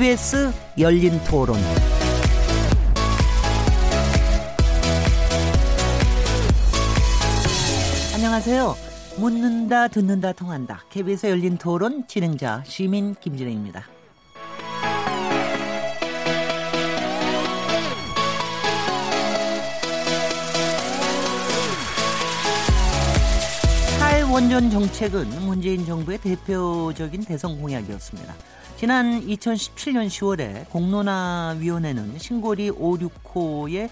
KBS 열린 토론. 안녕하세요. 묻는다, 듣는다, 통한다. KBS 열린 토론 진행자 시민 김진혜입니다. 탈원전 정책은 문재인 정부의 대표적인 대선 공약이었습니다. 지난 2017년 10월에 공론화위원회는 신고리 5, 6호의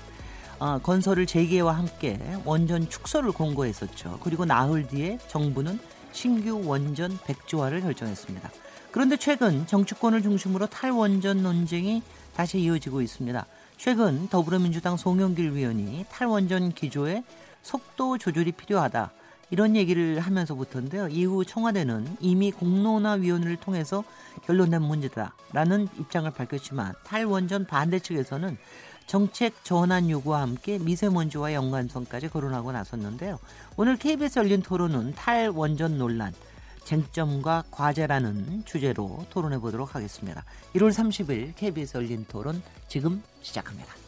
어, 건설을 재개와 함께 원전 축소를 공고했었죠. 그리고 나흘 뒤에 정부는 신규 원전 백조화를 결정했습니다. 그런데 최근 정치권을 중심으로 탈원전 논쟁이 다시 이어지고 있습니다. 최근 더불어민주당 송영길 위원이 탈원전 기조에 속도 조절이 필요하다. 이런 얘기를 하면서부터인데요. 이후 청와대는 이미 공론화위원회를 통해서 결론난 문제다라는 입장을 밝혔지만 탈원전 반대 측에서는 정책 전환 요구와 함께 미세먼지와 연관성까지 거론하고 나섰는데요. 오늘 KBS 열린 토론은 탈원전 논란, 쟁점과 과제라는 주제로 토론해 보도록 하겠습니다. 1월 30일 KBS 열린 토론 지금 시작합니다.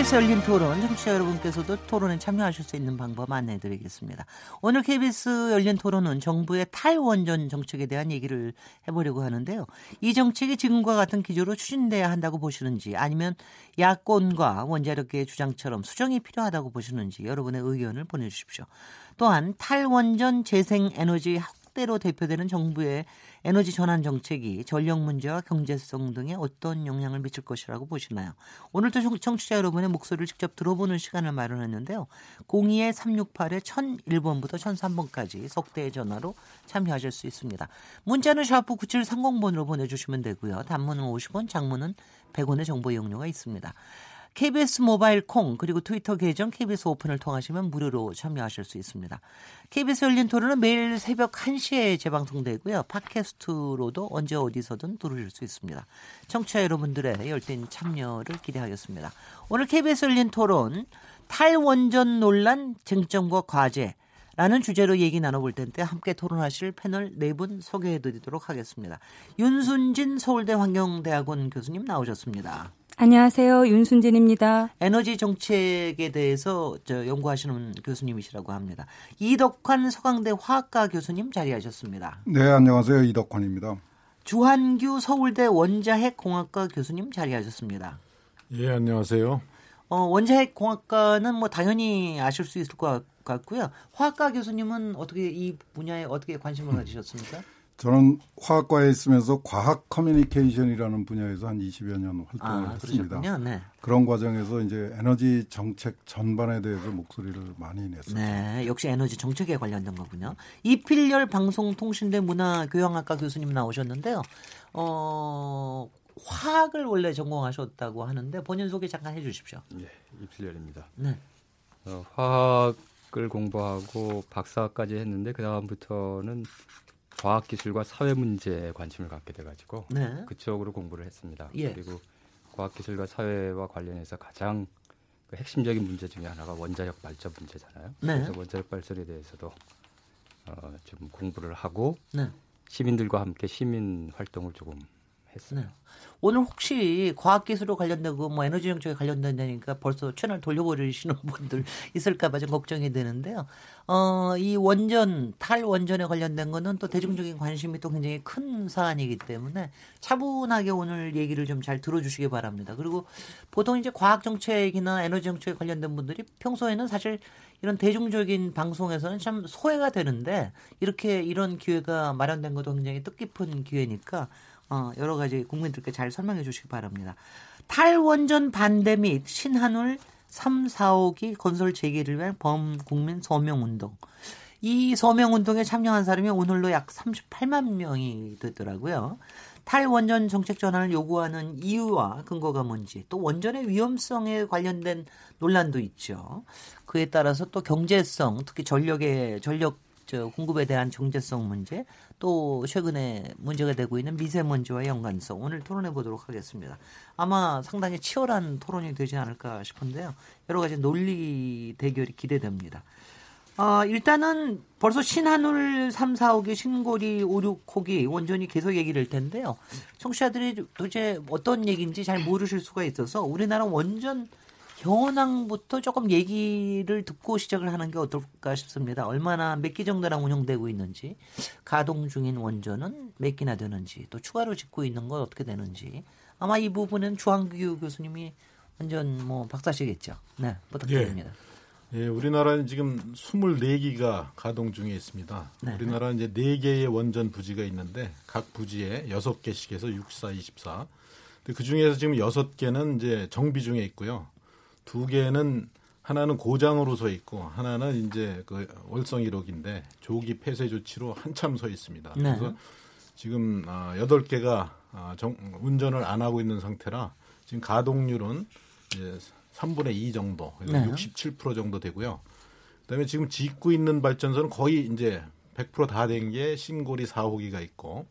KBS 열린 토론, 청취자 여러분께서도 토론에 참여하실 수 있는 방법 안내해 드리겠습니다. 오늘 KBS 열린 토론은 정부의 탈원전 정책에 대한 얘기를 해보려고 하는데요. 이 정책이 지금과 같은 기조로 추진돼야 한다고 보시는지 아니면 야권과 원자력계의 주장처럼 수정이 필요하다고 보시는지 여러분의 의견을 보내주십시오. 또한 탈원전 재생에너지 확대로 대표되는 정부의 에너지 전환 정책이 전력 문제와 경제성 등에 어떤 영향을 미칠 것이라고 보시나요? 오늘도 청취자 여러분의 목소리를 직접 들어보는 시간을 마련했는데요. 02-368에 1001번부터 1003번까지 속대의 전화로 참여하실 수 있습니다. 문자는 샤프 9730번으로 보내주시면 되고요. 단문은 50원, 장문은 100원의 정보 이용료가 있습니다. KBS 모바일 콩 그리고 트위터 계정 KBS 오픈을 통하시면 무료로 참여하실 수 있습니다. KBS 열린 토론은 매일 새벽 1시에 재방송되고요. 팟캐스트로도 언제 어디서든 들으실 수 있습니다. 청취자 여러분들의 열띤 참여를 기대하겠습니다. 오늘 KBS 열린 토론 탈원전 논란 쟁점과 과제 라는 주제로 얘기 나눠볼 텐데 함께 토론하실 패널 네 분 소개해드리도록 하겠습니다. 윤순진 서울대 환경대학원 교수님 나오셨습니다. 안녕하세요. 윤순진입니다. 에너지 정책에 대해서 저 연구하시는 교수님이시라고 합니다. 이덕환 서강대 화학과 교수님 자리하셨습니다. 네, 안녕하세요. 이덕환입니다. 주한규 서울대 원자핵공학과 교수님 자리하셨습니다. 예, 안녕하세요. 어, 원자핵공학과는 뭐 당연히 아실 수 있을 것 같고요. 화학과 교수님은 어떻게 이 분야에 어떻게 관심을 가지셨습니까? 저는 화학과에 있으면서 과학 커뮤니케이션이라는 분야에서 한 20여 년 활동을 아, 했습니다. 네. 그런 과정에서 이제 에너지 정책 전반에 대해서 목소리를 많이 냈었죠. 네, 역시 에너지 정책에 관련된 거군요. 이필열 방송통신대 문화교양학과 교수님 나오셨는데요. 어, 화학을 원래 전공하셨다고 하는데 본인 소개 잠깐 해주십시오. 예, 이필열입니다. 네. 어, 화학을 공부하고 박사까지 했는데 그 다음부터는 과학기술과 사회 문제에 관심을 갖게 돼가지고 네. 그쪽으로 공부를 했습니다. 예. 그리고 과학기술과 사회와 관련해서 가장 그 핵심적인 문제 중에 하나가 원자력 발전 문제잖아요. 네. 그래서 원자력 발전에 대해서도 어, 좀 공부를 하고 네. 시민들과 함께 시민 활동을 조금 했어요. 네. 오늘 혹시 과학기술로 관련되고 뭐 에너지 정책에 관련된다니까 벌써 채널 돌려버리시는 분들 있을까봐 좀 걱정이 되는데요. 어, 이 원전, 탈원전에 관련된 거는 또 대중적인 관심이 또 굉장히 큰 사안이기 때문에 차분하게 오늘 얘기를 좀 잘 들어주시기 바랍니다. 그리고 보통 이제 과학정책이나 에너지 정책에 관련된 분들이 평소에는 사실 이런 대중적인 방송에서는 참 소외가 되는데 이렇게 이런 기회가 마련된 것도 굉장히 뜻깊은 기회니까 어, 여러 가지 국민들께 잘 설명해 주시기 바랍니다. 탈원전 반대 및 신한울 3, 4호기 건설 재개를 위한 범국민 서명운동. 이 서명 운동에 참여한 사람이 오늘로 약 38만 명이 됐더라고요. 탈원전 정책 전환을 요구하는 이유와 근거가 뭔지 또 원전의 위험성에 관련된 논란도 있죠. 그에 따라서 또 경제성, 특히 전력의 전력 저 공급에 대한 경제성 문제, 또 최근에 문제가 되고 있는 미세먼지와 연관성 오늘 토론해 보도록 하겠습니다. 아마 상당히 치열한 토론이 되지 않을까 싶은데요. 여러 가지 논리 대결이 기대됩니다. 어, 일단은 벌써 신한울 3, 4호기, 신고리 5, 6호기 원전이 계속 얘기를 할 텐데요. 청취자들이 도대체 어떤 얘기인지 잘 모르실 수가 있어서 우리나라 원전 현황부터 조금 얘기를 듣고 시작을 하는 게 어떨까 싶습니다. 얼마나 몇 기 정도나 운영되고 있는지, 가동 중인 원전은 몇 기나 되는지, 또 추가로 짓고 있는 건 어떻게 되는지. 아마 이 부분은 주한규 교수님이 완전 뭐 박사시겠죠. 네, 부탁드립니다. 예. 예, 우리나라는 지금 24기가 가동 중에 있습니다. 네. 우리나라는 이제 4개의 원전 부지가 있는데 각 부지에 6개씩 해서 64, 24. 근데 그 중에서 지금 6개는 이제 정비 중에 있고요. 두 개는 하나는 고장으로 서 있고 하나는 이제 그 월성 1호기인데 조기 폐쇄 조치로 한참 서 있습니다. 네. 그래서 지금 아, 8개가 아, 정, 운전을 안 하고 있는 상태라 지금 가동률은 이제 3분의 2 정도, 그래서 네. 67% 정도 되고요. 그다음에 지금 짓고 있는 발전소는 거의 이제 100%다 된 게 신고리 4호기가 있고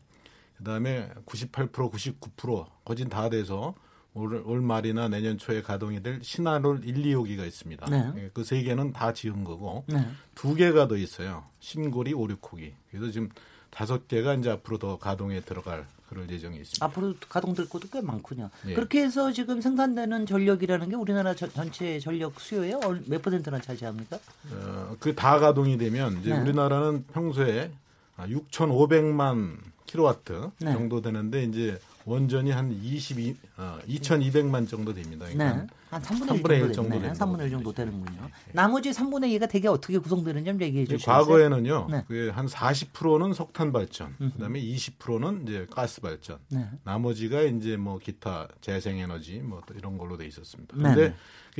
그다음에 98% 99% 거진 다 돼서 올, 올 말이나 내년 초에 가동이 될 신한울 1, 2호기가 있습니다. 네. 그세 개는 다 지은 거고 네. 두 개가 더 있어요. 신고리 5, 6호기. 그래서 지금 다섯 개가 이제 앞으로 더 가동에 들어갈 그럴 예정이 있습니다. 앞으로 가동될 것도 꽤 많군요. 예. 그렇게 해서 지금 생산되는 전력이라는 게 우리나라 전- 전체 전력 수요의 얼- 몇 퍼센트나 차지합니까? 어, 그 다 가동이 되면 이제 네. 우리나라는 평소에 6,500만 킬로와트 네. 정도 되는데 이제 원전이 한 22, 어, 2,200만 정도 됩니다. 그러니까 네. 한 3분의 1 3분의 정도, 1 정도 되네. 되는 3분의 1 정도 되는군요. 나머지 3분의 2가 대개 어떻게 구성되는지 좀 얘기해 이제 주시죠. 과거에는요, 네. 그게 한 40%는 석탄 발전, 그다음에 20%는 이제 가스 발전, 네. 나머지가 이제 뭐 기타 재생 에너지 뭐또 이런 걸로 돼 있었습니다. 네. 그런데 그게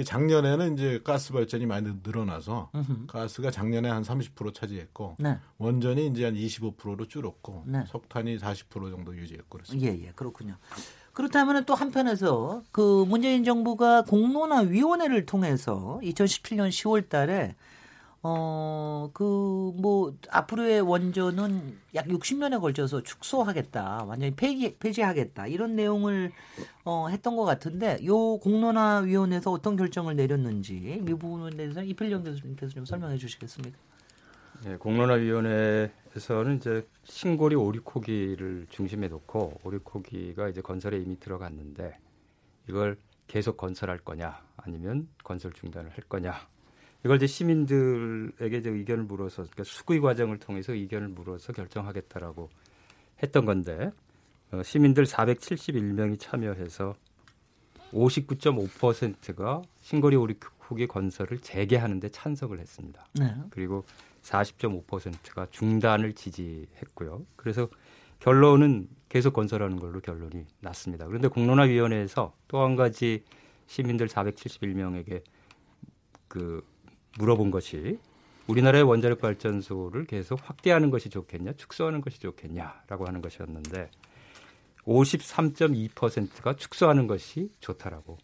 작년에는 이제 가스 발전이 많이 늘어나서 가스가 작년에 한 30% 차지했고 네. 원전이 이제 한 25%로 줄었고 네. 석탄이 40% 정도 유지했고 그렇습니다. 예, 예, 그렇군요. 그렇다면 또 한편에서 그 문재인 정부가 공론화 위원회를 통해서 2017년 10월 달에 어, 그, 뭐, 앞으로의 원전은 약 60년에 걸쳐서 축소하겠다. 완전히 폐기, 폐지하겠다. 이런 내용을, 어, 했던 것 같은데, 요 공론화위원회에서 어떤 결정을 내렸는지, 이 부분에 대해서 이필령 교수님께서 좀 설명해 주시겠습니까? 예, 공론화위원회에서는 이제 신고리 오리코기를 중심에 놓고 오리코기가 이제 건설에 이미 들어갔는데 이걸 계속 건설할 거냐 아니면 건설 중단을 할 거냐 이걸 이제 시민들에게 이제 의견을 물어서 그러니까 수의 과정을 통해서 의견을 물어서 결정하겠다라고 했던 건데 어, 시민들 471명이 참여해서 59.5%가 신거리 오리코기 건설을 재개하는데 찬성을 했습니다. 네. 그리고 40.5%가 중단을 지지했고요. 그래서 결론은 계속 건설하는 걸로 결론이 났습니다. 그런데 공론화위원회에서 또 한 가지 시민들 471명에게 그 물어본 것이 우리나라의 원자력 발전소를 계속 확대하는 것이 좋겠냐, 축소하는 것이 좋겠냐라고 하는 것이었는데 53.2%가 축소하는 것이 좋다라고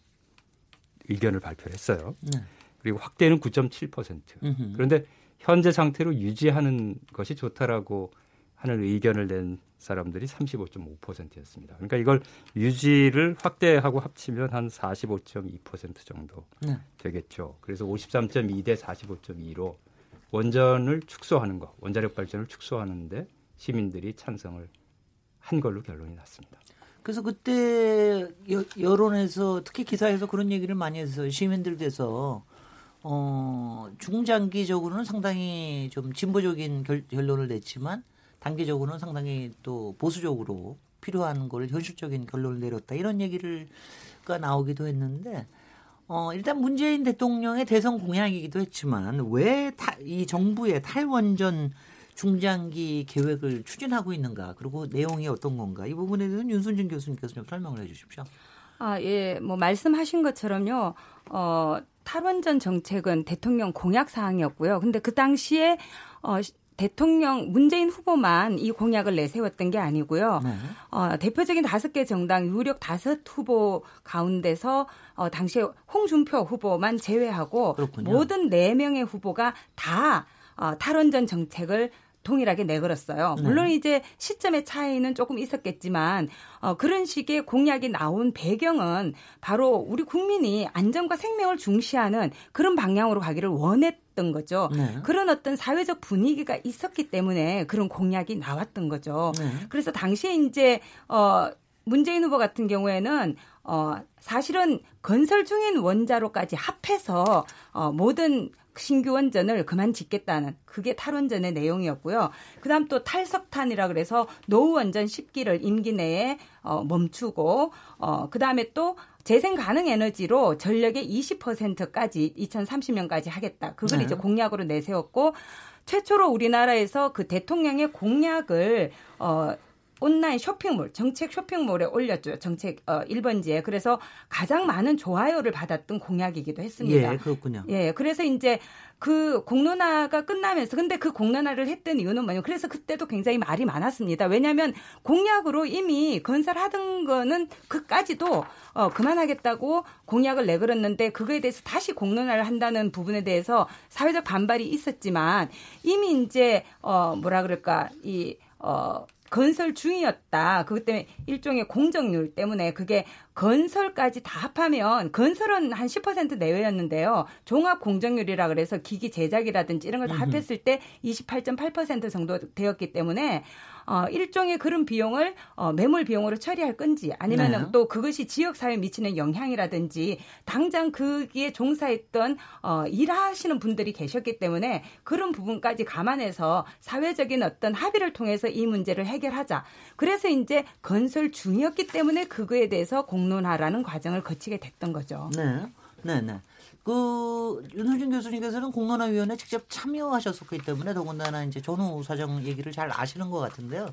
의견을 발표했어요. 네. 그리고 확대는 9.7%. 음흠. 그런데 현재 상태로 유지하는 것이 좋다라고 하는 의견을 낸 사람들이 35.5%였습니다. 그러니까 이걸 유지를 확대하고 합치면 한 45.2% 정도 네. 되겠죠. 그래서 53.2 대 45.2로 원전을 축소하는 거, 원자력 발전을 축소하는데 시민들이 찬성을 한 걸로 결론이 났습니다. 그래서 그때 여, 여론에서 특히 기사에서 그런 얘기를 많이 했어요. 시민들께서 어, 중장기적으로는 상당히 좀 진보적인 결, 결론을 냈지만 단기적으로는 상당히 또 보수적으로 필요한 걸 현실적인 결론을 내렸다 이런 얘기를가 나오기도 했는데 어, 일단 문재인 대통령의 대선 공약이기도 했지만 왜 이 정부의 탈원전 중장기 계획을 추진하고 있는가 그리고 내용이 어떤 건가 이 부분에 대해서는 윤순진 교수님께서 좀 설명을 해 주십시오. 아, 예. 뭐 말씀하신 것처럼요. 어, 탈원전 정책은 대통령 공약 사항이었고요. 근데 그 당시에 어, 시- 대통령 문재인 후보만 이 공약을 내세웠던 게 아니고요. 네. 어, 대표적인 다섯 개 정당 유력 다섯 후보 가운데서 어, 당시에 홍준표 후보만 제외하고 그렇군요. 모든 네 명의 후보가 다 어, 탈원전 정책을 동일하게 내걸었어요. 네. 물론 이제 시점의 차이는 조금 있었겠지만 어, 그런 식의 공약이 나온 배경은 바로 우리 국민이 안전과 생명을 중시하는 그런 방향으로 가기를 원했 던 거죠. 네. 그런 어떤 사회적 분위기가 있었기 때문에 그런 공약이 나왔던 거죠. 네. 그래서 당시에 이제 어 문재인 후보 같은 경우에는 어 사실은 건설 중인 원자로까지 합해서 어 모든 신규 원전을 그만 짓겠다는 그게 탈원전의 내용이었고요. 그다음 또 탈석탄이라 그래서 노후 원전 10기를 임기 내에 어 멈추고 어 그다음에 또 재생 가능 에너지로 전력의 20%까지 2030년까지 하겠다. 그걸 네. 이제 공약으로 내세웠고 최초로 우리나라에서 그 대통령의 공약을 어 온라인 쇼핑몰, 정책 쇼핑몰에 올렸죠. 정책 어 1번지에. 그래서 가장 많은 좋아요를 받았던 공약이기도 했습니다. 예, 그렇군요. 예, 그래서 이제 그 공론화가 끝나면서 근데 그 공론화를 했던 이유는 뭐냐면 그래서 그때도 굉장히 말이 많았습니다. 왜냐하면 공약으로 이미 건설하던 거는 그까지도 어 그만하겠다고 공약을 내걸었는데 그거에 대해서 다시 공론화를 한다는 부분에 대해서 사회적 반발이 있었지만 이미 이제 어 뭐라 그럴까 이 어 건설 중이었다. 그것 때문에 일종의 공정률 때문에 그게 건설까지 다 합하면 건설은 한 10% 내외였는데요. 종합 공정률이라 그래서 기기 제작이라든지 이런 걸 다 합했을 때 28.8% 정도 되었기 때문에 어 일종의 그런 비용을 어 매몰 비용으로 처리할 건지 아니면은 네. 또 그것이 지역 사회에 미치는 영향이라든지 당장 거기에 종사했던 어 일하시는 분들이 계셨기 때문에 그런 부분까지 감안해서 사회적인 어떤 합의를 통해서 이 문제를 해결하자. 그래서 이제 건설 중이었기 때문에 그거에 대해서 공 론화라는 과정을 거치게 됐던 거죠. 네. 네, 네. 그 윤호준 교수님께서는 공론화위원회 직접 참여하셨었기 때문에 더군다나 이제 전후 사정 얘기를 잘 아시는 것 같은데요.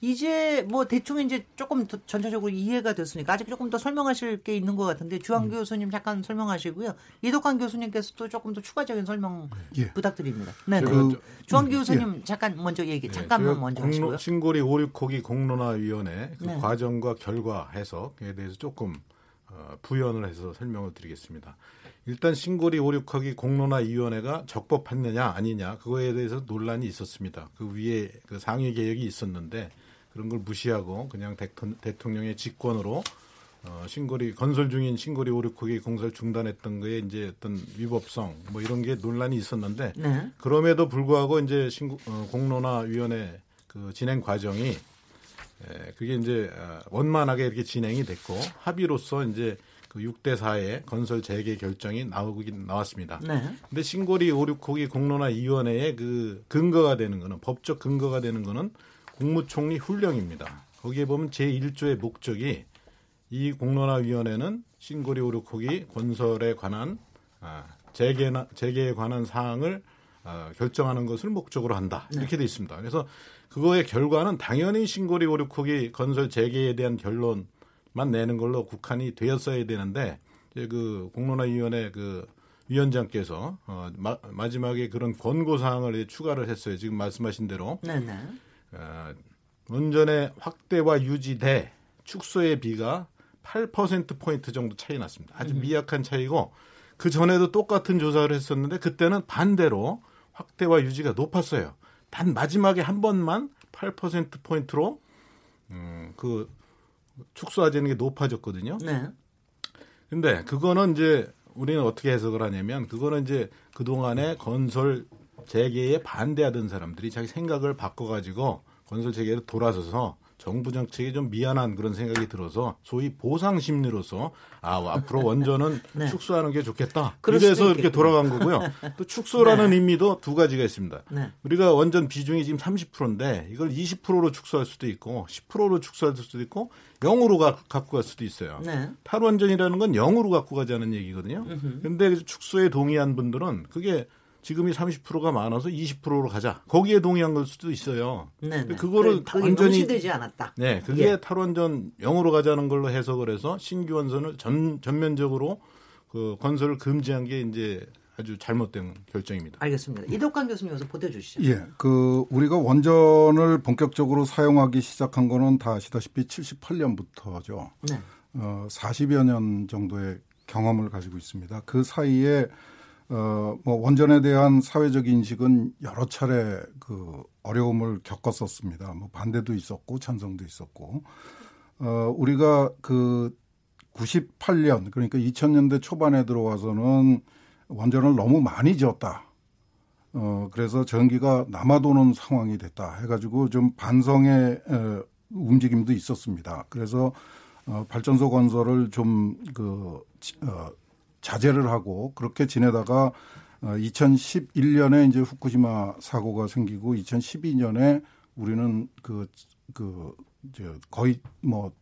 이제 뭐 대충 이제 조금 더 전체적으로 이해가 됐으니까 아직 조금 더 설명하실 게 있는 것 같은데 주한 교수님 잠깐 설명하시고요. 이덕환 교수님께서도 조금 더 추가적인 설명 예. 부탁드립니다. 네, 네. 제가 주한 교수님 잠깐 먼저 얘기 네, 잠깐만 먼저 하시고요. 신고리 569기 공론화위원회 그 네. 과정과 결과 해석에 대해서 조금 어, 부연을 해서 설명을 드리겠습니다. 일단 신고리 569기 공론화위원회가 적법했느냐 아니냐 그거에 대해서 논란이 있었습니다. 그 위에 그 상위 계획이 있었는데 그런 걸 무시하고 그냥 대통- 대통령 의 직권으로 어, 신고리 건설 중인 신고리 569기 공사를 중단했던 거에 이제 어떤 위법성 뭐 이런 게 논란이 있었는데 네. 그럼에도 불구하고 이제 신고, 어, 공론화위원회 그 진행 과정이 에, 그게 이제 어, 원만하게 이렇게 진행이 됐고 합의로서 이제 그 6대 4의 건설 재개 결정이 나오긴 나왔습니다. 네. 근데 신고리 569기 공론화 위원회의 그 근거가 되는 거는 법적 근거가 되는 거는 국무총리 훈령입니다. 거기에 보면 제1조의 목적이 이 공론화 위원회는 신고리 569기 건설에 관한 아, 재개나 재개에 관한 사항을 아, 결정하는 것을 목적으로 한다 이렇게 돼 있습니다. 그래서 그거의 결과는 당연히 신고리 569기 건설 재개에 대한 결론만 내는 걸로 국한이 되었어야 되는데 이제 그 공론화위원회 그 위원장께서 어, 마, 마지막에 그런 권고 사항을 추가를 했어요. 지금 말씀하신 대로 네, 네. 어, 원전의 확대와 유지 대 축소의 비가 8% 포인트 정도 차이 났습니다. 아주 미약한 차이고 그 전에도 똑같은 조사를 했었는데 그때는 반대로 확대와 유지가 높았어요. 단 마지막에 한 번만 8% 포인트로 음, 그 축소하자는 게 높아졌거든요. 네. 근데 그거는 이제 우리는 어떻게 해석을 하냐면 그거는 이제 그동안에 건설 재개에 반대하던 사람들이 자기 생각을 바꿔 가지고 건설 재개로 돌아서서 정부 정책에 좀 미안한 그런 생각이 들어서 소위 보상 심리로서 아 앞으로 원전은 네. 축소하는 게 좋겠다. 이래서 이렇게. 돌아간 거고요. 또 축소라는 네. 의미도 두 가지가 있습니다. 네. 우리가 원전 비중이 지금 30%인데 이걸 20%로 축소할 수도 있고 10%로 축소할 수도 있고 0으로 가, 갖고 갈 수도 있어요. 네. 탈원전이라는 건 0으로 갖고 가자는 얘기거든요. 근데 축소에 동의한 분들은 그게 지금이 30%가 많아서 20%로 가자. 거기에 동의한 걸 수도 있어요. 네. 네. 그거를 그- 완전히 논의되지 않았다. 네, 그게 예. 탈원전 0으로 가자는 걸로 해석을 해서 신규 원전을 전 전면적으로 그 건설을 금지한 게 이제 아주 잘못된 결정입니다. 알겠습니다. 이덕관 교수님 여기서 보태주시죠. 예, 그 우리가 원전을 본격적으로 사용하기 시작한 거는 다 아시다시피 78년부터죠. 네. 어, 40여 년 정도의 경험을 가지고 있습니다. 그 사이에 어, 뭐 원전에 대한 사회적 인식은 여러 차례 그 어려움을 겪었었습니다. 뭐 반대도 있었고 찬성도 있었고 어, 우리가 그 98년 그러니까 2000년대 초반에 들어와서는 원전을 너무 많이 지었다. 어, 그래서 전기가 남아도는 상황이 됐다 해가지고 좀 반성의 어, 움직임도 있었습니다. 그래서 어, 발전소 건설을 좀그 어, 자제를 하고 그렇게 지내다가 어, 2011년에 이제 후쿠시마 사고가 생기고 2012년에 우리는 그, 그, 이제 거의 뭐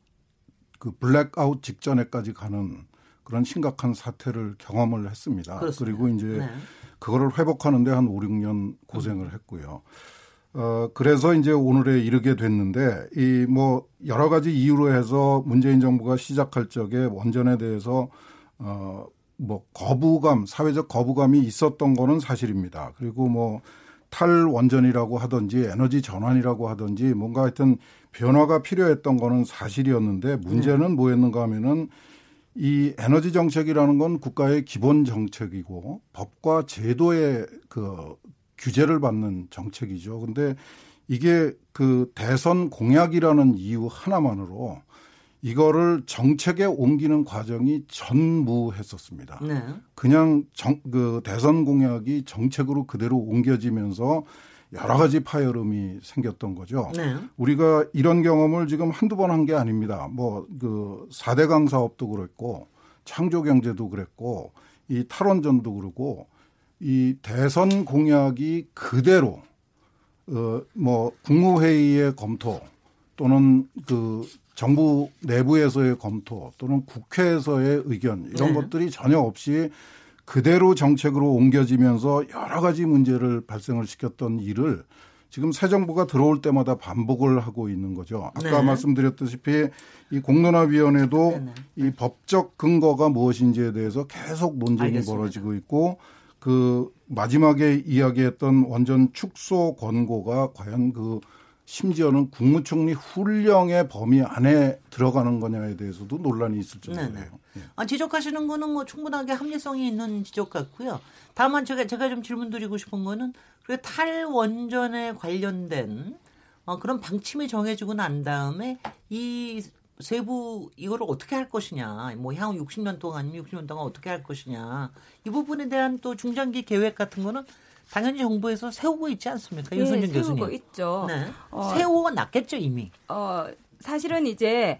그 블랙아웃 직전에까지 가는 그런 심각한 사태를 경험을 했습니다. 그렇습니다. 그리고 이제 네. 그거를 회복하는데 한 5, 6년 고생을 했고요. 어, 그래서 이제 오늘에 이르게 됐는데, 이 뭐 여러 가지 이유로 해서 문재인 정부가 시작할 적에 원전에 대해서 어, 뭐 거부감, 사회적 거부감이 있었던 거는 사실입니다. 그리고 뭐 탈원전이라고 하든지 에너지 전환이라고 하든지 뭔가 하여튼 변화가 필요했던 거는 사실이었는데 문제는 뭐였는가 하면은 이 에너지 정책이라는 건 국가의 기본 정책이고 법과 제도의 그 규제를 받는 정책이죠. 근데 이게 그 대선 공약이라는 이유 하나만으로 이거를 정책에 옮기는 과정이 전무했었습니다. 네. 그냥 정, 그 대선 공약이 정책으로 그대로 옮겨지면서 여러 가지 파열음이 생겼던 거죠. 네. 우리가 이런 경험을 지금 한두 번 한 게 아닙니다. 뭐 그 4대강 사업도 그랬고 창조 경제도 그랬고 이 탈원전도 그러고 이 대선 공약이 그대로 어 뭐 국무회의의 검토 또는 그 정부 내부에서의 검토 또는 국회에서의 의견 이런 네. 것들이 전혀 없이 그대로 정책으로 옮겨지면서 여러 가지 문제를 발생을 시켰던 일을 지금 새 정부가 들어올 때마다 반복을 하고 있는 거죠. 아까 네. 말씀드렸다시피 이 공론화위원회도 네, 네. 이 법적 근거가 무엇인지에 대해서 계속 논쟁이 알겠습니다. 벌어지고 있고 그 마지막에 이야기했던 원전 축소 권고가 과연 그 심지어는 국무총리 훈령의 범위 안에 들어가는 거냐에 대해서도 논란이 있을 정도예요. 네네. 예. 아, 지적하시는 거는 뭐 충분하게 합리성이 있는 지적 같고요. 다만 제가 제가 좀 질문 드리고 싶은 거는 그 탈원전에 관련된 어, 그런 방침이 정해지고 난 다음에 이 세부 이거를 어떻게 할 것이냐, 뭐 향후 60년 동안 아니면 60년 동안 어떻게 할 것이냐 이 부분에 대한 또 중장기 계획 같은 거는 당연히 정부에서 세우고 있지 않습니까, 예, 유선준 세우고 교수님? 있죠. 네, 어, 세우고 났겠죠 이미. 어, 사실은 이제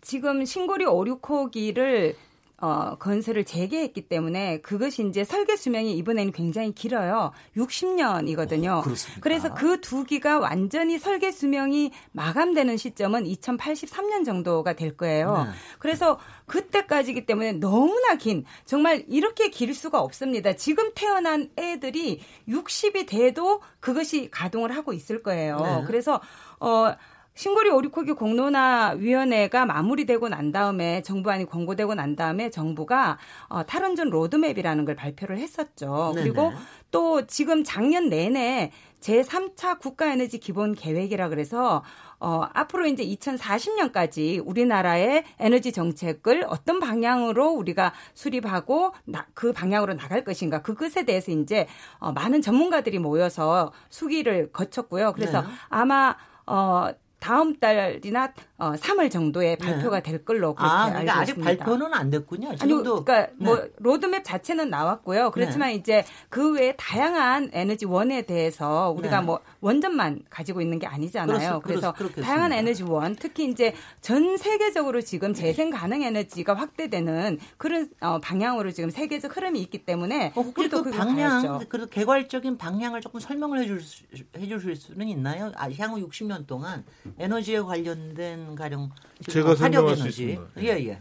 지금 신고리 5, 6호기를 어, 건설을 재개했기 때문에 그것이 이제 설계 수명이 이번에는 굉장히 길어요. 60년이거든요. 어, 그렇습니까? 그래서 그 두 기가 완전히 설계 수명이 마감되는 시점은 2083년 정도가 될 거예요. 네. 그래서 그때까지기 때문에 너무나 긴 정말 이렇게 길 수가 없습니다. 지금 태어난 애들이 60이 돼도 그것이 가동을 하고 있을 거예요. 네. 그래서 어 신고리 오리코기 공론화 위원회가 마무리되고 난 다음에 정부안이 권고되고 난 다음에 정부가 어, 탈원전 로드맵이라는 걸 발표를 했었죠. 네네. 그리고 또 지금 작년 내내 제3차 국가에너지 기본 계획이라 그래서 어, 앞으로 이제 2040년까지 우리나라의 에너지 정책을 어떤 방향으로 우리가 수립하고 나, 그 방향으로 나갈 것인가 그것에 대해서 이제 어, 많은 전문가들이 모여서 숙의를 거쳤고요. 그래서 네. 아마 어 다음 달이나 어 3월 정도에 발표가 될 걸로 그렇게 아, 알고 그러니까 아직 있습니다. 발표는 안 됐군요. 아니, 지금도 그러니까 뭐 네. 로드맵 자체는 나왔고요. 그렇지만 이제 그 외에 다양한 에너지 원에 대해서 우리가 네. 뭐 원전만 가지고 있는 게 아니잖아요. 그렇습- 그래서 그렇- 그렇겠습니다. 다양한 에너지 원, 특히 이제 전 세계적으로 지금 재생 가능 에너지가 확대되는 그런 어, 방향으로 지금 세계적 흐름이 있기 때문에 어, 혹시 그 방향. 그 개괄적인 방향을 조금 설명을 해줄 수, 해주실 수는 있나요? 아, 향후 60년 동안 에너지에 관련된 가령 제가 뭐 화력 에너지. 예 예.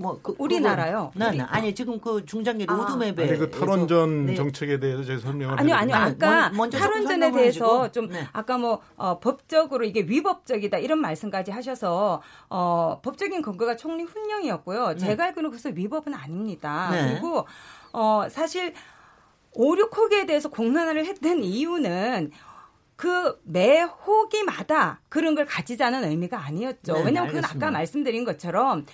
뭐 그, 우리나라요? 네, 우리. 네. 아니 지금 그 중장기 아. 로드맵에 아니 그 탈원전 네. 정책에 대해서 제가 설명을 아니요, 아니요. 아까 먼- 먼저 탈원전에 대해서. 좀 네. 아까 뭐 어, 법적으로 이게 위법적이다 이런 말씀까지 하셔서 어, 법적인 근거가 총리 훈령이었고요. 제가 알기로는 그래서 위법은 아닙니다. 네. 그리고 어, 사실 오류 코기에 대해서 공론화를 했던 이유는 그 매 호기마다 그런 걸 가지자는 의미가 아니었죠. 네, 왜냐하면 그건. 아까 말씀드린 것처럼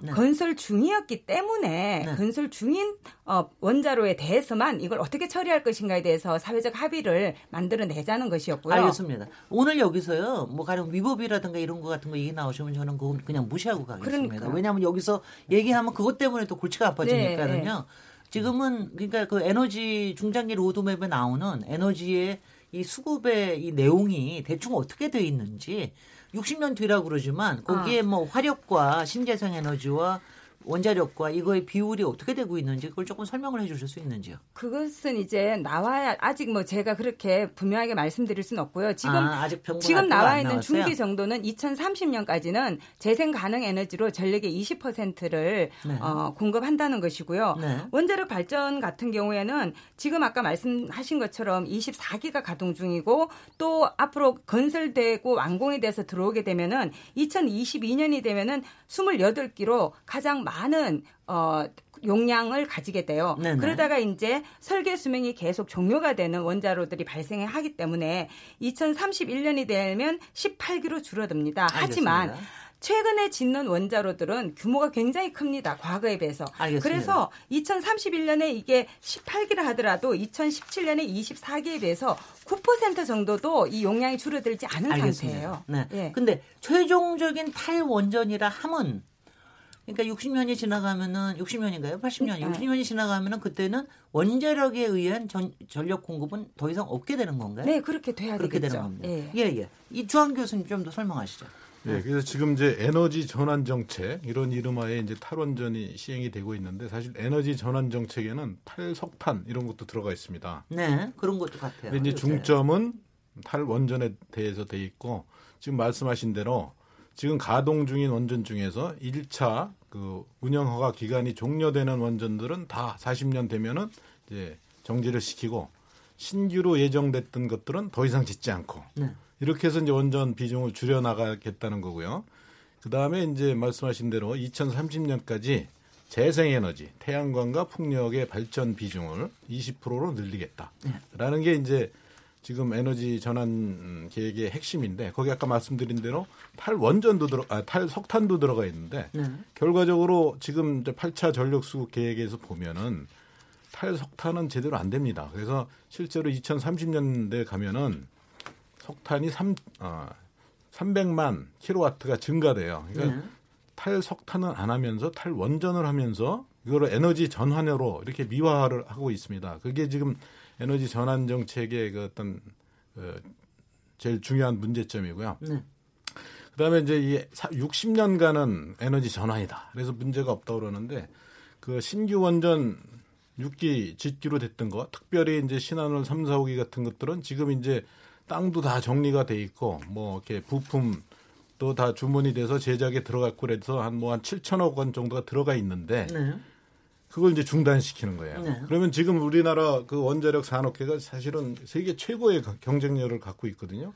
네. 건설 중이었기 때문에 네. 건설 중인 어, 원자로에 대해서만 이걸 어떻게 처리할 것인가에 대해서 사회적 합의를 만들어내자는 것이었고요. 알겠습니다. 오늘 여기서요, 뭐 가령 위법이라든가 이런 거 같은 거 얘기 나오시면 저는 그건 그냥 무시하고 가겠습니다. 그러니까요. 왜냐하면 여기서 얘기하면 그것 때문에 또 골치가 아파지니까요. 지금은 그러니까 그 에너지 중장기 로드맵에 나오는 에너지의 이 수급의 이 내용이 대충 어떻게 돼 있는지 60년 뒤라고 그러지만 거기에 뭐 화력과 신재생 에너지와 원자력과 이거의 비율이 어떻게 되고 있는지 그걸 조금 설명을 해 주실 수 있는지요? 그것은 이제 나와야 아직 뭐 제가 그렇게 분명하게 말씀드릴 수는 없고요. 지금 아, 지금 안 나와 있는? 중기 정도는 2030년까지는 재생 가능 에너지로 전력의 20%를 네. 어, 공급한다는 것이고요. 네. 원자력 발전 같은 경우에는 지금 아까 말씀하신 것처럼 24기가 가동 중이고 또 앞으로 건설되고 완공이 돼서 들어오게 되면은 2022년이 되면은 28기로 가장 많은 어 용량을 가지게 돼요. 네네. 그러다가 이제 설계 수명이 계속 종료가 되는 원자로들이 발생하기 때문에 2031년이 되면 18기로 줄어듭니다. 하지만 알겠습니다. 최근에 짓는 원자로들은 규모가 굉장히 큽니다. 과거에 비해서. 알겠습니다. 그래서 2031년에 이게 18기라 하더라도 2017년에 24기에 비해서 9% 정도도 이 용량이 줄어들지 않은 상태예요. 네. 예. 근데 최종적인 탈원전이라 함은 그러니까 60년이 지나가면은 60년인가요? 80년이 네. 60년이 지나가면은 그때는 원자력에 의한 전, 전력 공급은 더 이상 없게 되는 건가요? 네, 그렇게 돼야 그렇게 되겠죠. 되는 겁니다. 예. 예, 예. 이 주한 교수님 좀 더 설명하시죠. 예, 그래서 지금 이제 에너지 전환 정책 이런 이름하에 이제 탈원전이 시행이 되고 있는데 사실 에너지 전환 정책에는 탈석탄 이런 것도 들어가 있습니다. 네, 그런 것도 같아요. 근데 이제 요새. 중점은 탈원전에 대해서 돼 있고 지금 말씀하신 대로 지금 가동 중인 원전 중에서 1차 그 운영 허가 기간이 종료되는 원전들은 다 40년 되면은 이제 정지를 시키고 신규로 예정됐던 것들은 더 이상 짓지 않고 네. 이렇게 해서 이제 원전 비중을 줄여 나가겠다는 거고요. 그 다음에 이제 말씀하신 대로 2030년까지 재생에너지, 태양광과 풍력의 발전 비중을 20%로 늘리겠다라는 게 이제 지금 에너지 전환 계획의 핵심인데 거기 아까 말씀드린 대로 탈원전도 들어, 아, 탈석탄도 들어가 있는데 네. 결과적으로 지금 이제 8차 전력 수급 계획에서 보면은 탈석탄은 제대로 안 됩니다. 그래서 실제로 2030년대 가면은 석탄이 3, 어, 300만 킬로와트가 증가돼요. 그러니까 네. 탈석탄은 안 하면서 탈원전을 하면서 이거를 에너지 전환으로 이렇게 미화를 하고 있습니다. 그게 지금 에너지 전환 정책의 그 어떤 어, 제일 중요한 문제점이고요. 네. 그다음에 이제 이 60년간은 에너지 전환이다. 그래서 문제가 없다고 그러는데 그 신규 원전 6기 짓기로 됐던 거, 특별히 이제 신한울 3, 4, 5기 같은 것들은 지금 이제 땅도 다 정리가 돼 있고 뭐 이렇게 부품 또 다 주문이 돼서 제작에 들어갔고 그래서 한 뭐한 7천억 원 정도가 들어가 있는데 네. 그걸 이제 중단시키는 거예요. 네. 그러면 지금 우리나라 그 원자력 산업계가 사실은 세계 최고의 가- 경쟁력을 갖고 있거든요.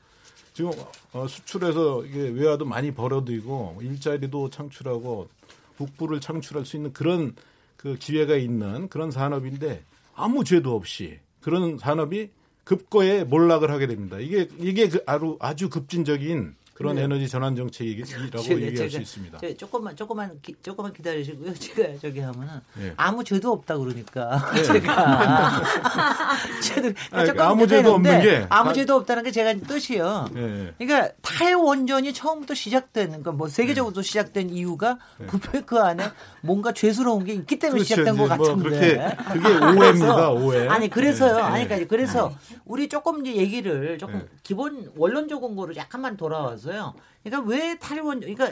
지금 어, 수출해서 이게 외화도 많이 벌어들이고 일자리도 창출하고 국부를 창출할 수 있는 그런 그 기회가 있는 그런 산업인데 아무 죄도 없이 그런 산업이 급거에 몰락을 하게 됩니다. 이게 이게 그 아주 아주 급진적인 그런 네. 에너지 전환 정책이라고 얘기할 수 제가- 있습니다. 제가 조금만 조금만 기, 조금만 기다리시고요. 제가 저기 하면은 예. 아무 죄도 없다 그러니까 네. 제가 죄도 조금 아무 죄도 없는 게 아무 다- 죄도 없다는 게 제가 뜻이요. 예. 그러니까 탈원전이 처음부터 시작된 그러니까 뭐 세계적으로 네. 시작된 이유가 그, 그 안에 뭔가 죄스러운 게 있기 때문에 그렇죠. 시작된 것뭐 같은데. 그렇게 그게 오해입니다. 오해. 아니 그래서요. 네. 아니 그러니까 그래서 네. 우리 조금 이제 얘기를 조금 네. 기본 원론적인 거로 약간만 돌아와서 요. 그러니까 왜 탈원 그러니까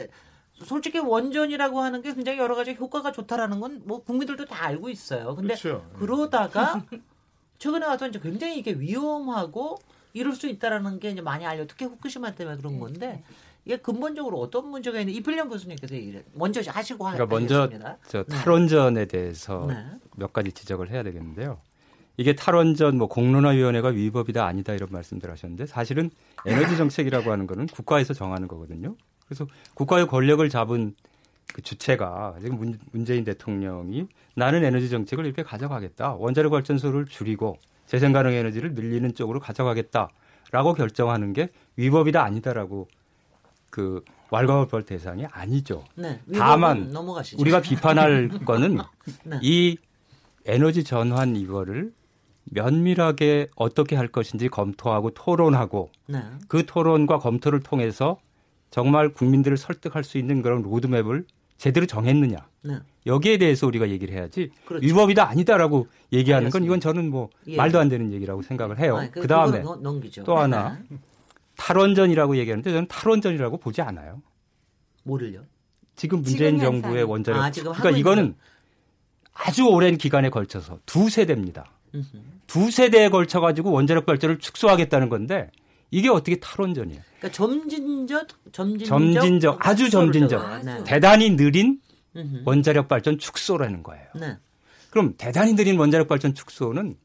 솔직히 원전이라고 하는 게 굉장히 여러 가지 효과가 좋다라는 건 뭐 국민들도 다 알고 있어요. 근데 그렇죠. 그러다가 최근에 와서 이제 굉장히 이게 위험하고 이럴 수 있다라는 게 이제 많이 알려. 특히 후쿠시마 때문에 네. 그런 건데 이게 근본적으로 어떤 문제가 있는지 이필령 교수님께서 먼저 하시고 하- 그러니까 먼저 하겠습니다. 저 네. 탈원전에 대해서 네. 몇 가지 지적을 해야 되겠는데요. 이게 탈원전 뭐 공론화위원회가 위법이다 아니다 이런 말씀들 하셨는데 사실은 에너지 정책이라고 하는 거는 국가에서 정하는 거거든요. 그래서 국가의 권력을 잡은 그 주체가 지금 문, 문재인 대통령이 나는 에너지 정책을 이렇게 가져가겠다. 원자력 발전소를 줄이고 재생 가능 에너지를 늘리는 쪽으로 가져가겠다라고 결정하는 게 위법이다 아니다라고 그 왈가왈부할 대상이 아니죠. 네, 다만 넘어가시죠. 우리가 비판할 거는 네. 이 에너지 전환 이거를 면밀하게 어떻게 할 것인지 검토하고 토론하고 네. 그 토론과 검토를 통해서 정말 국민들을 설득할 수 있는 그런 로드맵을 제대로 정했느냐. 네. 여기에 대해서 우리가 얘기를 해야지 그렇죠. 위법이다 아니다라고 얘기하는 건 알겠습니다. 이건 저는 뭐 예. 말도 안 되는 얘기라고 생각을 해요. 아, 그- 그 다음에. 또 하나 네. 탈원전이라고 얘기하는데 저는 탈원전이라고 보지 않아요. 뭐를요? 지금 문재인. 정부의 원자력 아, 그러니까 이거는 아주 오랜 기간에 걸쳐서 두 세대입니다. 두 세대에 걸쳐 가지고 원자력 발전을 축소하겠다는 건데 이게 어떻게 탈원전이에요? 그러니까 점진적, 점진적, 점진적, 아주 점진적. 적어요. 네. 대단히 느린. 원자력 발전 축소라는 거예요. 네. 그럼 대단히 느린 원자력 발전 축소는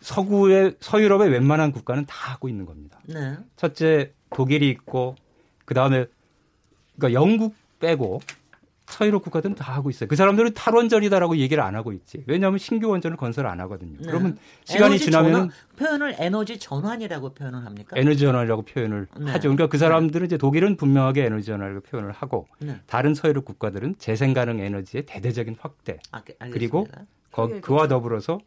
서구의 서유럽의 웬만한 국가는 다 하고 있는 겁니다. 네. 첫째 독일이 있고 그 다음에 그러니까 영국 빼고 서유럽 국가들은 다 하고 있어요. 그 사람들은 탈원전이다라고 얘기를 안 하고 있지. 왜냐하면 신규 원전을 건설 안 하거든요. 네. 그러면 시간이 지나면 전환, 표현을 에너지 전환이라고 표현을 합니까? 에너지 전환이라고 표현을 네. 하죠. 그러니까 그 사람들은 이제 독일은 분명하게 에너지 전환이라고 표현을 하고 네. 다른 서유럽 국가들은 재생 가능 에너지의 대대적인 확대 아, 알겠습니다. 그리고 거- 그와 더불어서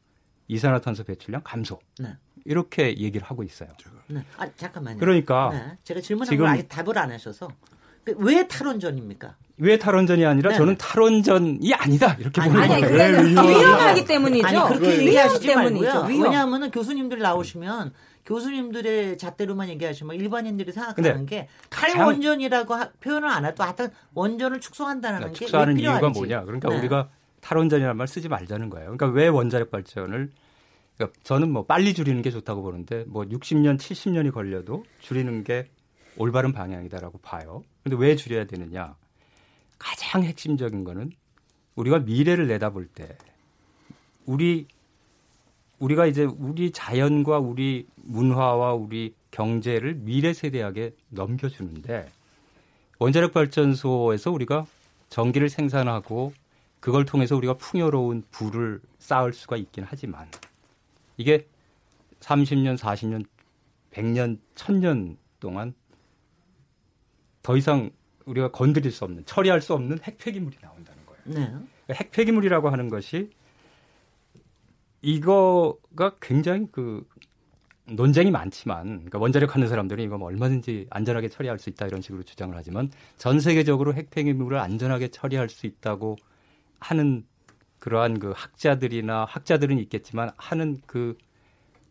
이산화탄소 배출량 감소 네. 이렇게 얘기를 하고 있어요. 네. 아, 잠깐만요. 그러니까 네. 제가 질문한 지금- 걸 아직 답을 안 하셔서 그 왜 탈원전입니까? 왜 탈원전이 아니라 네. 저는 탈원전이 아니다 이렇게 아니, 보는 아니, 거예요. 왜 위험하냐. 위험하기 때문이죠. 아니 그렇게 위험 얘기하시지 때문이죠. 말고요. 위험. 왜냐하면 교수님들 나오시면 교수님들의 잣대로만 얘기하시면 일반인들이 생각하는 게 탈원전이라고 하- 표현을 안 해도 하여튼 원전을 축소한다는 그러니까 게 축소하는 왜 이유가. 뭐냐? 그러니까 네. 우리가 탈원전이라는 말 쓰지 말자는 거예요. 그러니까 왜 원자력 발전을 그러니까 저는 뭐 빨리 줄이는 게 좋다고 보는데 뭐 60년, 70년이 걸려도 줄이는 게 올바른 방향이다라고 봐요. 근데 왜 줄여야 되느냐? 가장 핵심적인 거는 우리가 미래를 내다볼 때 우리 우리가 이제 우리 자연과 우리 문화와 우리 경제를 미래 세대에게 넘겨주는데 원자력 발전소에서 우리가 전기를 생산하고 그걸 통해서 우리가 풍요로운 부를 쌓을 수가 있긴 하지만 이게 30년, 40년, 100년, 1000년 동안 더 이상 우리가 건드릴 수 없는, 처리할 수 없는 핵폐기물이 나온다는 거예요. 네. 핵폐기물이라고 하는 것이 이거가 굉장히 그 논쟁이 많지만 그러니까 원자력 하는 사람들은 이거 뭐 얼마든지 안전하게 처리할 수 있다 이런 식으로 주장을 하지만 전 세계적으로 핵폐기물을 안전하게 처리할 수 있다고 하는 그러한 그 학자들이나 학자들은 있겠지만 하는 그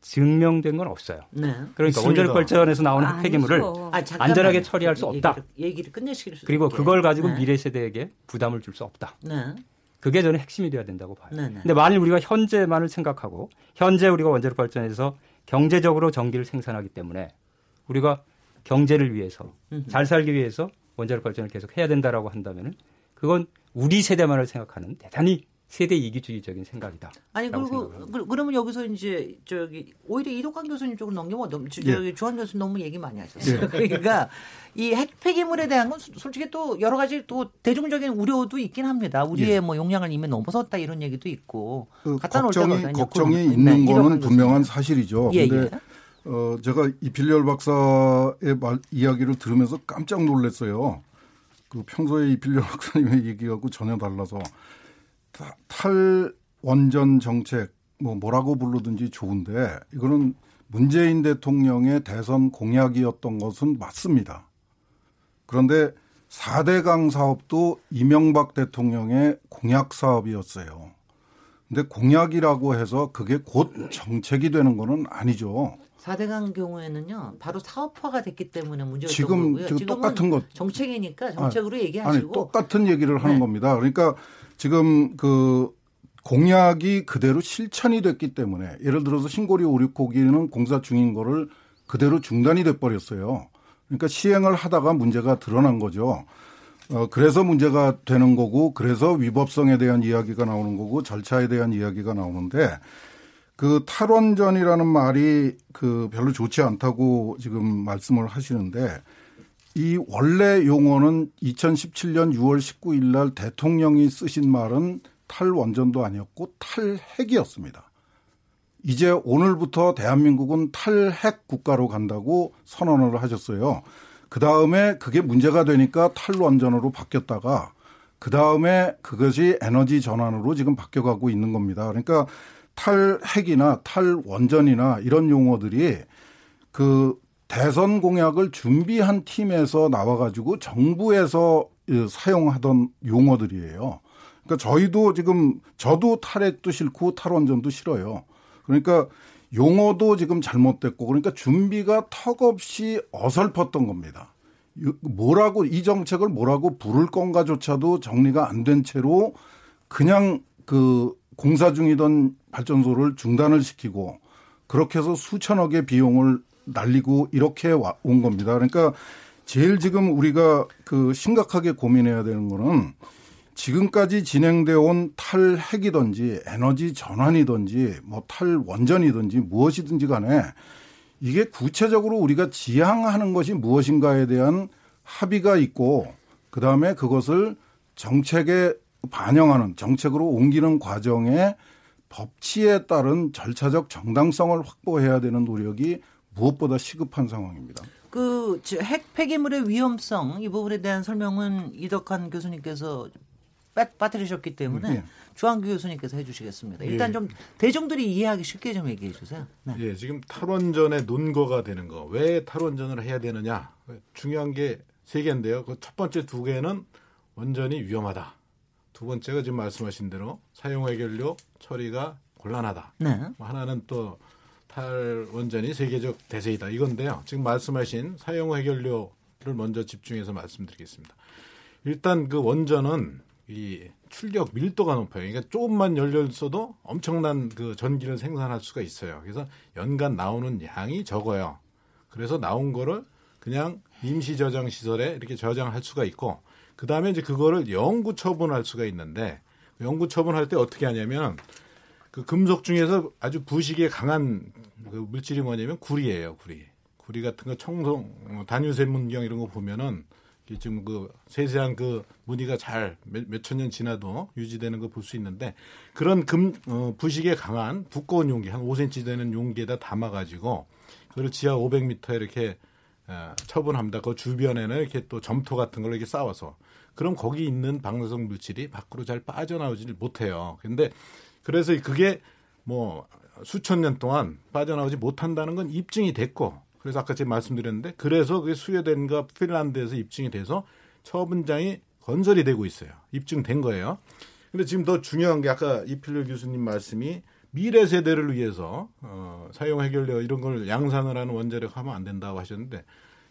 증명된 건 없어요. 네. 그러니까. 원자력 발전에서 나오는 아니죠. 핵폐기물을 아. 안전하게 처리할 수 없다. 얘기를, 얘기를 끝내시길 수 그리고 있게. 그걸 가지고 네. 미래 세대에게 부담을 줄 수 없다. 네. 그게 저는 핵심이 돼야 된다고 봐요. 네, 네. 근데 만일 우리가 현재만을 생각하고 현재 우리가 원자력 발전에서 경제적으로 전기를 생산하기 때문에 우리가 경제를 위해서 음흠. 잘 살기 위해서 원자력 발전을 계속 해야 된다라고 한다면은 그건 우리 세대만을 생각하는 대단히 세대 이기주의적인 생각이다. 아니 그리고 그, 그러면 여기서 이제 저기 오히려 이덕환 교수님 쪽으로 너무 저- 예. 주한 교수님 너무 얘기 많이 하셨어요. 그러니까 이 핵 폐기물에 대한 건 수- 솔직히 또 여러 가지 또 대중적인 우려도 있긴 합니다. 우리의 뭐 용량을 이미 넘어섰다 이런 얘기도 있고 그 갖다 걱정이. 걱정이 네, 있는 거는 교수님. 분명한 사실이죠. 예, 근데 예. 어 제가 이필렬 박사의 말 이야기를 들으면서 깜짝 놀랐어요. 그 평소에 이필렬 박사님의 얘기하고 전혀 달라서 타- 탈 원전 정책 뭐 뭐라고 부르든지 좋은데 이거는 문재인 대통령의 대선 공약이었던 것은 맞습니다. 그런데 4대강 사업도 이명박 대통령의 공약 사업이었어요. 근데 공약이라고 해서 그게 곧 정책이 되는 거는 아니죠. 4대강 경우에는요. 바로 사업화가 됐기 때문에 문제였던 지금 거고요. 지금 똑같은 것 정책이니까 정책으로 아니 얘기하시고 똑같은 얘기를 하는 네. 겁니다. 그러니까 지금 그 공약이 그대로 실천이 됐기 때문에 예를 들어서 신고리 오륙고기는 공사 중인 거를 그대로 중단이 돼 버렸어요. 그러니까 시행을 하다가 문제가 드러난 거죠. 어, 그래서 문제가 되는 거고, 그래서 위법성에 대한 이야기가 나오는 거고, 절차에 대한 이야기가 나오는데, 그 탈원전이라는 말이 그 별로 좋지 않다고 지금 말씀을 하시는데, 이 원래 용어는 2017년 6월 19일 날 대통령이 쓰신 말은 탈원전도 아니었고 탈핵이었습니다. 이제 오늘부터 대한민국은 탈핵 국가로 간다고 선언을 하셨어요. 그 다음에 그게 문제가 되니까 탈원전으로 바뀌었다가 그 다음에 그것이 에너지 전환으로 지금 바뀌어가고 있는 겁니다. 그러니까 탈핵이나 탈원전이나 이런 용어들이 그 대선 공약을 준비한 팀에서 나와가지고 정부에서 사용하던 용어들이에요. 그러니까 저희도 지금 저도 탈핵도 싫고 탈원전도 싫어요. 그러니까 용어도 지금 잘못됐고 그러니까 준비가 턱없이 어설펐던 겁니다. 뭐라고 이 정책을 뭐라고 부를 건가조차도 정리가 안 된 채로 그냥 그 공사 중이던 발전소를 중단을 시키고 그렇게 해서 수천억의 비용을 날리고 이렇게 온 겁니다. 그러니까 제일 지금 우리가 그 심각하게 고민해야 되는 거는 지금까지 진행되어 온 탈핵이든지 에너지 전환이든지 뭐 탈원전이든지 무엇이든지 간에 이게 구체적으로 우리가 지향하는 것이 무엇인가에 대한 합의가 있고 그다음에 그것을 정책에 반영하는 정책으로 옮기는 과정에 법치에 따른 절차적 정당성을 확보해야 되는 노력이 무엇보다 시급한 상황입니다. 그핵 폐기물의 위험성 이 부분에 대한 설명은 이덕환 교수님께서 빠뜨리셨기 때문에 네. 주한규 교수님께서 해주시겠습니다. 일단 예. 좀 대중들이 이해하기 쉽게 좀 얘기해 주세요. 네. 예, 지금 탈원전의 논거가 되는 거. 왜 탈원전을 해야 되느냐? 중요한 게 세 개인데요. 그 첫 번째 두 개는 원전이 위험하다. 두 번째가 지금 말씀하신 대로 사용 해결료 처리가 곤란하다. 네. 뭐 하나는 또 탈원전이 세계적 대세이다. 이건데요. 지금 말씀하신 사용 해결료를 먼저 집중해서 말씀드리겠습니다. 일단 그 원전은 이 출력 밀도가 높아요. 그러니까 조금만 열렸어도 엄청난 그 전기를 생산할 수가 있어요. 그래서 연간 나오는 양이 적어요. 그래서 나온 거를 그냥 임시 저장 시설에 이렇게 저장할 수가 있고 그 다음에 이제 그거를 영구 처분할 수가 있는데 영구 처분할 때 어떻게 하냐면 그 금속 중에서 아주 부식에 강한 그 물질이 뭐냐면 구리예요, 구리. 구리 같은 거 청송 어, 단유세 문경 이런 거 보면은 지금 그 세세한 그 무늬가 잘 몇천 년 지나도 유지되는 거 볼 수 있는데 그런 금 어, 부식에 강한 두꺼운 용기 한 5cm 되는 용기에다 담아 가지고 그걸 지하 500m 이렇게 어, 처분합니다. 그 주변에는 이렇게 또 점토 같은 걸 이렇게 쌓아서 그럼 거기 있는 방사성 물질이 밖으로 잘 빠져나오지를 못해요. 근데 그래서 그게 뭐 수천 년 동안 빠져나오지 못한다는 건 입증이 됐고 그래서 아까 제가 말씀드렸는데 그래서 그게 스웨덴과 핀란드에서 입증이 돼서 처분장이 건설이 되고 있어요. 입증된 거예요. 근데 지금 더 중요한 게 아까 이필렬 교수님 말씀이 미래 세대를 위해서 어, 사용 해결료 이런 걸 양산을 하는 원자력 하면 안 된다고 하셨는데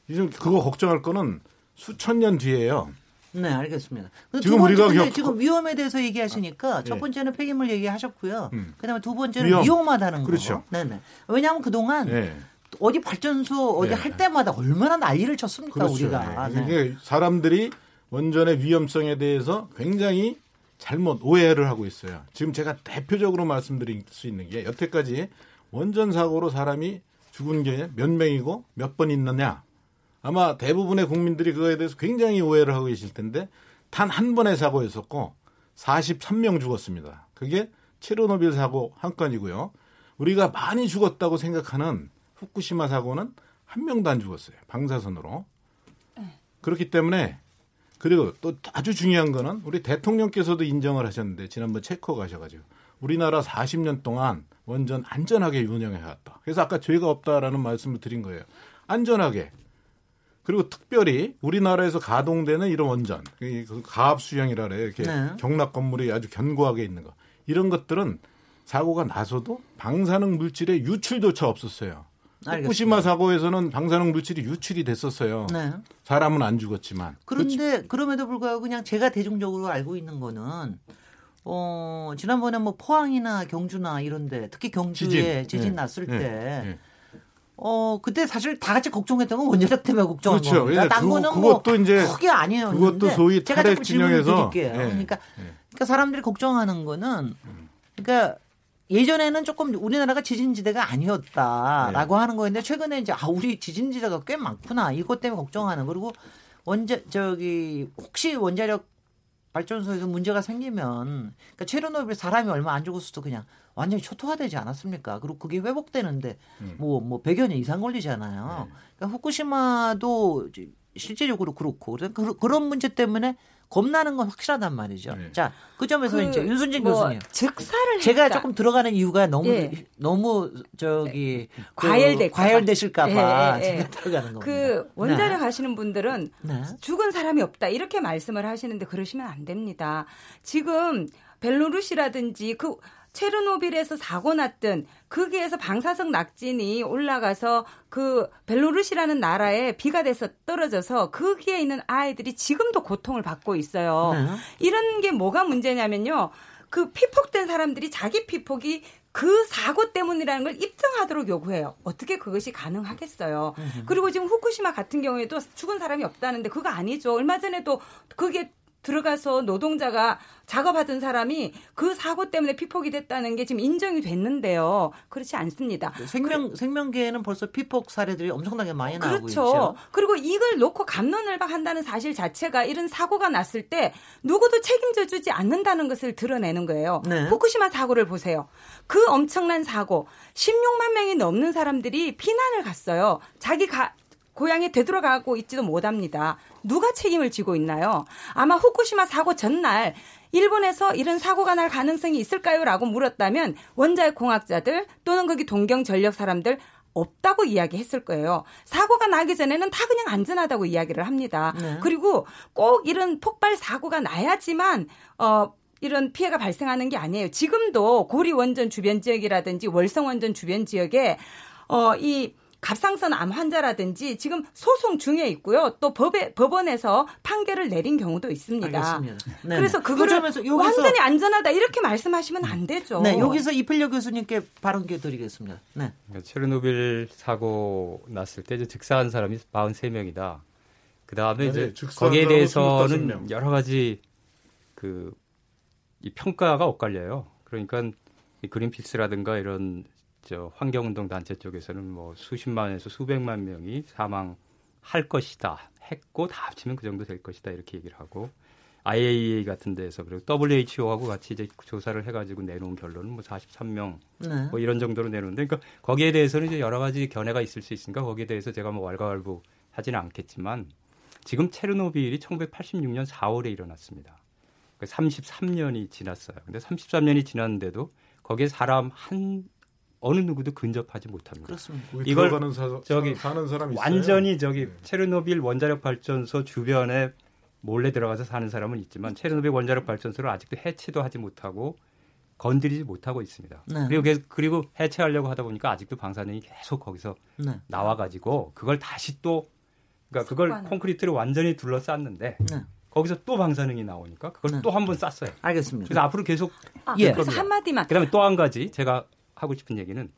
지금 그거 걱정할 거는 수천 년 뒤에요. 네, 알겠습니다. 지금 번째, 우리가 겨... 지금 위험에 대해서 얘기하시니까 아, 첫 예. 번째는 폐기물 얘기하셨고요. 음. 그다음에 두 번째는 위험. 위험하다는 그렇죠. 거. 네, 네. 왜냐하면 그동안 네. 어디 발전소 어디 네. 할 때마다 얼마나 난리를 쳤습니까 그렇죠. 우리가. 네. 네. 사람들이 원전의 위험성에 대해서 굉장히 잘못 오해를 하고 있어요. 지금 제가 대표적으로 말씀드릴 수 있는 게 여태까지 원전 사고로 사람이 죽은 게 몇 명이고 몇 번 있느냐. 아마 대부분의 국민들이 그거에 대해서 굉장히 오해를 하고 계실 텐데 단 한 번의 사고였었고 43명 죽었습니다. 그게 체르노빌 사고 한 건이고요. 우리가 많이 죽었다고 생각하는 후쿠시마 사고는 한 명도 안 죽었어요. 방사선으로. 그렇기 때문에 그리고 또 아주 중요한 거는 우리 대통령께서도 인정을 하셨는데 지난번 체코 가셔가지고 우리나라 40년 동안 원전 안전하게 운영해 왔다. 그래서 아까 죄가 없다라는 말씀을 드린 거예요. 안전하게. 그리고 특별히 우리나라에서 가동되는 이런 원전, 그 가압 수형이라 그래요. 이렇게 네. 경락 건물이 아주 견고하게 있는 거. 이런 것들은 사고가 나서도 방사능 물질의 유출조차 없었어요. 후쿠시마 사고에서는 방사능 물질이 유출이 됐었어요. 네. 사람은 안 죽었지만. 그런데 그렇지. 그럼에도 불구하고 그냥 제가 대중적으로 알고 있는 거는 어, 지난번에 뭐 포항이나 경주나 이런데 특히 경주에 지진, 지진 네. 났을 네. 때 네. 어, 그때 사실 다 같이 걱정했던 건 원자력 때문에 걱정한 그렇죠. 겁니다. 딴 거는 뭐 그것도 뭐 이제 크게 아니에요. 그것도 소위 탈핵 진영에서 드릴게요. 네. 그러니까, 그러니까 사람들이 걱정하는 거는 그러니까 예전에는 조금 우리나라가 지진지대가 아니었다라고 네. 하는 거였는데 최근에 이제 아 우리 지진지대가 꽤 많구나 이것 때문에 걱정하는 그리고 원자 저기 혹시 원자력 발전소에서 문제가 생기면 그러니까 체르노빌 사람이 얼마 안 죽었어도 그냥 완전히 초토화되지 않았습니까? 그리고 그게 회복되는데 뭐뭐 음. 뭐 100여 년 이상 걸리잖아요. 네. 그러니까 후쿠시마도 실제적으로 그렇고 그런 문제 때문에 겁나는 건 확실하단 말이죠. 네. 자, 그 점에서 그, 이제 윤순진 뭐, 교수님. 즉사를 제가 했다. 조금 들어가는 이유가 너무 예. 너무 저기 그 과열될 과열되실까 봐 예, 예, 예. 들어가는 겁니다. 그 원자력 네. 하시는 분들은 네. 죽은 사람이 없다 이렇게 말씀을 하시는데 그러시면 안 됩니다. 지금 벨로루시라든지 그 체르노빌에서 사고 났던 거기에서 방사성 낙진이 올라가서 그 벨로루시라는 나라에 비가 돼서 떨어져서 거기에 있는 아이들이 지금도 고통을 받고 있어요. 네. 이런 게 뭐가 문제냐면요. 그 피폭된 사람들이 자기 피폭이 그 사고 때문이라는 걸 입증하도록 요구해요. 어떻게 그것이 가능하겠어요? 그리고 지금 후쿠시마 같은 경우에도 죽은 사람이 없다는데 그거 아니죠. 얼마 전에도 그게 들어가서 노동자가 작업하던 사람이 그 사고 때문에 피폭이 됐다는 게 지금 인정이 됐는데요. 그렇지 않습니다. 생명 그, 생명계에는 벌써 피폭 사례들이 엄청나게 많이 그렇죠. 나오고 있죠. 그리고 이걸 놓고 감론을박한다는 사실 자체가 이런 사고가 났을 때 누구도 책임져 주지 않는다는 것을 드러내는 거예요. 네. 후쿠시마 사고를 보세요. 그 엄청난 사고 16만 명이 넘는 사람들이 피난을 갔어요. 자기 가, 고향에 되돌아가고 있지도 못합니다. 누가 책임을 지고 있나요? 아마 후쿠시마 사고 전날 일본에서 이런 사고가 날 가능성이 있을까요? 라고 물었다면 원자력 공학자들 또는 거기 동경 전력 사람들 없다고 이야기했을 거예요. 사고가 나기 전에는 다 그냥 안전하다고 이야기를 합니다. 네. 그리고 꼭 이런 폭발 사고가 나야지만 어 이런 피해가 발생하는 게 아니에요. 지금도 고리 원전 주변 지역이라든지 월성 원전 주변 지역에 어이 갑상선 암 환자라든지 지금 소송 중에 있고요. 또 법에 법원에서 판결을 내린 경우도 있습니다. 알겠습니다. 네. 그래서 그거를 완전히 안전하다 이렇게 말씀하시면 안 되죠. 네, 여기서 이필려 교수님께 발언 기 드리겠습니다. 네. 그러니까 체르노빌 사고 났을 때 즉사한 사람이 43명이다. 그 다음에 이제 거기에 대해서는 여러 가지 그 이 평가가 엇갈려요. 그러니까 그린피스라든가 이런 저 환경운동 단체 쪽에서는 뭐 수십만에서 수백만 명이 사망할 것이다 했고 다 합치면 그 정도 될 것이다 이렇게 얘기를 하고 IAEA 같은 데서 그리고 WHO하고 같이 이제 조사를 해가지고 내놓은 결론은 뭐 43명 네. 뭐 이런 정도로 내놓는데 그러니까 거기에 대해서는 이제 여러 가지 견해가 있을 수 있으니까 거기에 대해서 제가 뭐 왈가왈부 하지는 않겠지만 지금 체르노빌이 1986년 4월에 일어났습니다. 그러니까 33년이 지났어요. 근데 33년이 지났는데도 거기에 사람 한 어느 누구도 근접하지 못합니다. 그렇습니다. 이걸 사, 저기 사는 사람 완전히 저기 네. 체르노빌 원자력 발전소 주변에 몰래 들어가서 사는 사람은 있지만 체르노빌 원자력 발전소를 아직도 해체도 하지 못하고 건드리지 못하고 있습니다. 네. 그리고 그리고 해체하려고 하다 보니까 아직도 방사능이 계속 거기서 네. 나와가지고 그걸 다시 또 그러니까 그걸 콘크리트를 완전히 둘러쌌는데 네. 거기서 또 방사능이 나오니까 그걸 네. 또한 번 쌌어요. 알겠습니다. 그래서 앞으로 계속 아, 예. 그래서 한 마디만. 그다음에 또 한 가지 제가 하고 싶은 얘기는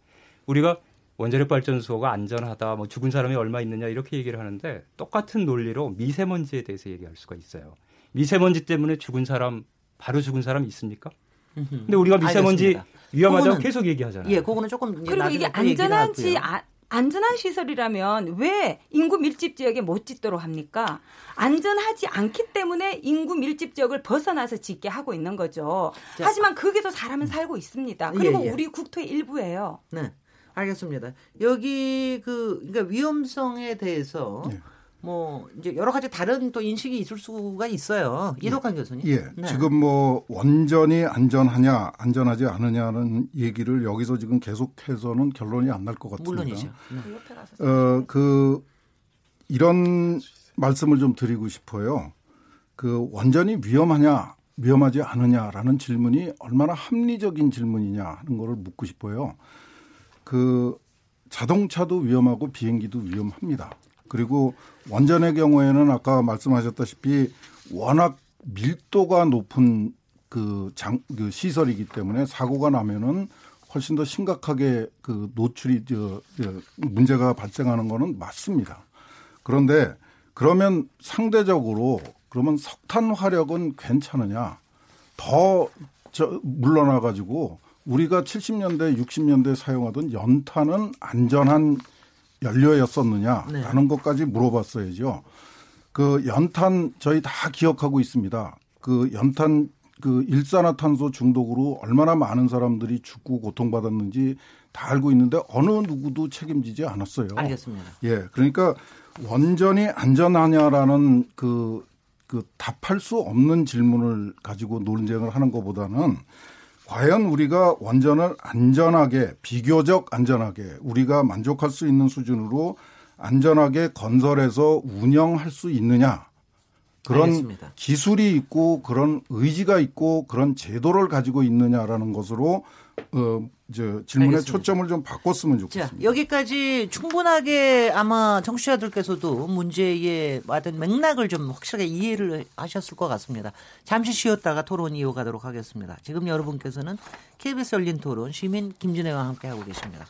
우리가 원자력 발전소가 안전하다, 뭐 죽은 사람이 얼마 있느냐 이렇게 얘기를 하는데 똑같은 논리로 미세먼지에 대해서 얘기할 수가 있어요. 미세먼지 때문에 죽은 사람 바로 죽은 사람이 있습니까? 근데 우리가 미세먼지 알겠습니다. 위험하다고 계속 얘기하잖아요. 예, 그거는 조금 그리고 이게 안전한지 아, 안전한 시설이라면 왜 인구 밀집 지역에 못 짓도록 합니까? 안전하지 않기 때문에 인구 밀집 지역을 벗어나서 짓게 하고 있는 거죠. 자, 하지만 거기도 사람은 살고 있습니다. 그리고 예, 예. 우리 국토의 일부예요. 네. 알겠습니다. 여기 그 그러니까 위험성에 대해서 네. 뭐 이제 여러 가지 다른 또 인식이 있을 수가 있어요. 이덕환 예. 교수님. 예. 네. 지금 뭐 완전히 안전하냐 안전하지 않느냐는 얘기를 여기서 지금 계속해서는 결론이 안 날 것 같습니다. 물론이죠. 네. 어그 이런 말씀을 좀 드리고 싶어요. 그 완전히 위험하냐 위험하지 않느냐라는 질문이 얼마나 합리적인 질문이냐 하는 거를 묻고 싶어요. 그 자동차도 위험하고 비행기도 위험합니다. 그리고 원전의 경우에는 아까 말씀하셨다시피 워낙 밀도가 높은 그 장, 그 시설이기 때문에 사고가 나면은 훨씬 더 심각하게 그 노출이 저, 저 문제가 발생하는 거는 맞습니다. 그런데 그러면 상대적으로 그러면 석탄 화력은 괜찮으냐? 더 저 물러나 가지고 우리가 70년대, 60년대 사용하던 연탄은 안전한 연료였었느냐라는 네. 것까지 물어봤어야죠. 그 연탄 저희 다 기억하고 있습니다. 그 연탄 그 일산화탄소 중독으로 얼마나 많은 사람들이 죽고 고통받았는지 다 알고 있는데 어느 누구도 책임지지 않았어요. 알겠습니다. 예. 그러니까 원전이 안전하냐라는 그, 그 답할 수 없는 질문을 가지고 논쟁을 하는 것보다는 과연 우리가 원전을 안전하게 비교적 안전하게 우리가 만족할 수 있는 수준으로 안전하게 건설해서 운영할 수 있느냐 그런 알겠습니다. 기술이 있고 그런 의지가 있고 그런 제도를 가지고 있느냐라는 것으로 어, 저 질문의 알겠습니다. 초점을 좀 바꿨으면 좋겠습니다. 자, 여기까지 충분하게 아마 청취자들께서도 문제의 어떤 맥락을 좀 확실하게 이해를 하셨을 것 같습니다. 잠시 쉬었다가 토론 이어가도록 하겠습니다. 지금 여러분께서는 KBS 열린 토론 시민 김진애와 함께 하고 계십니다.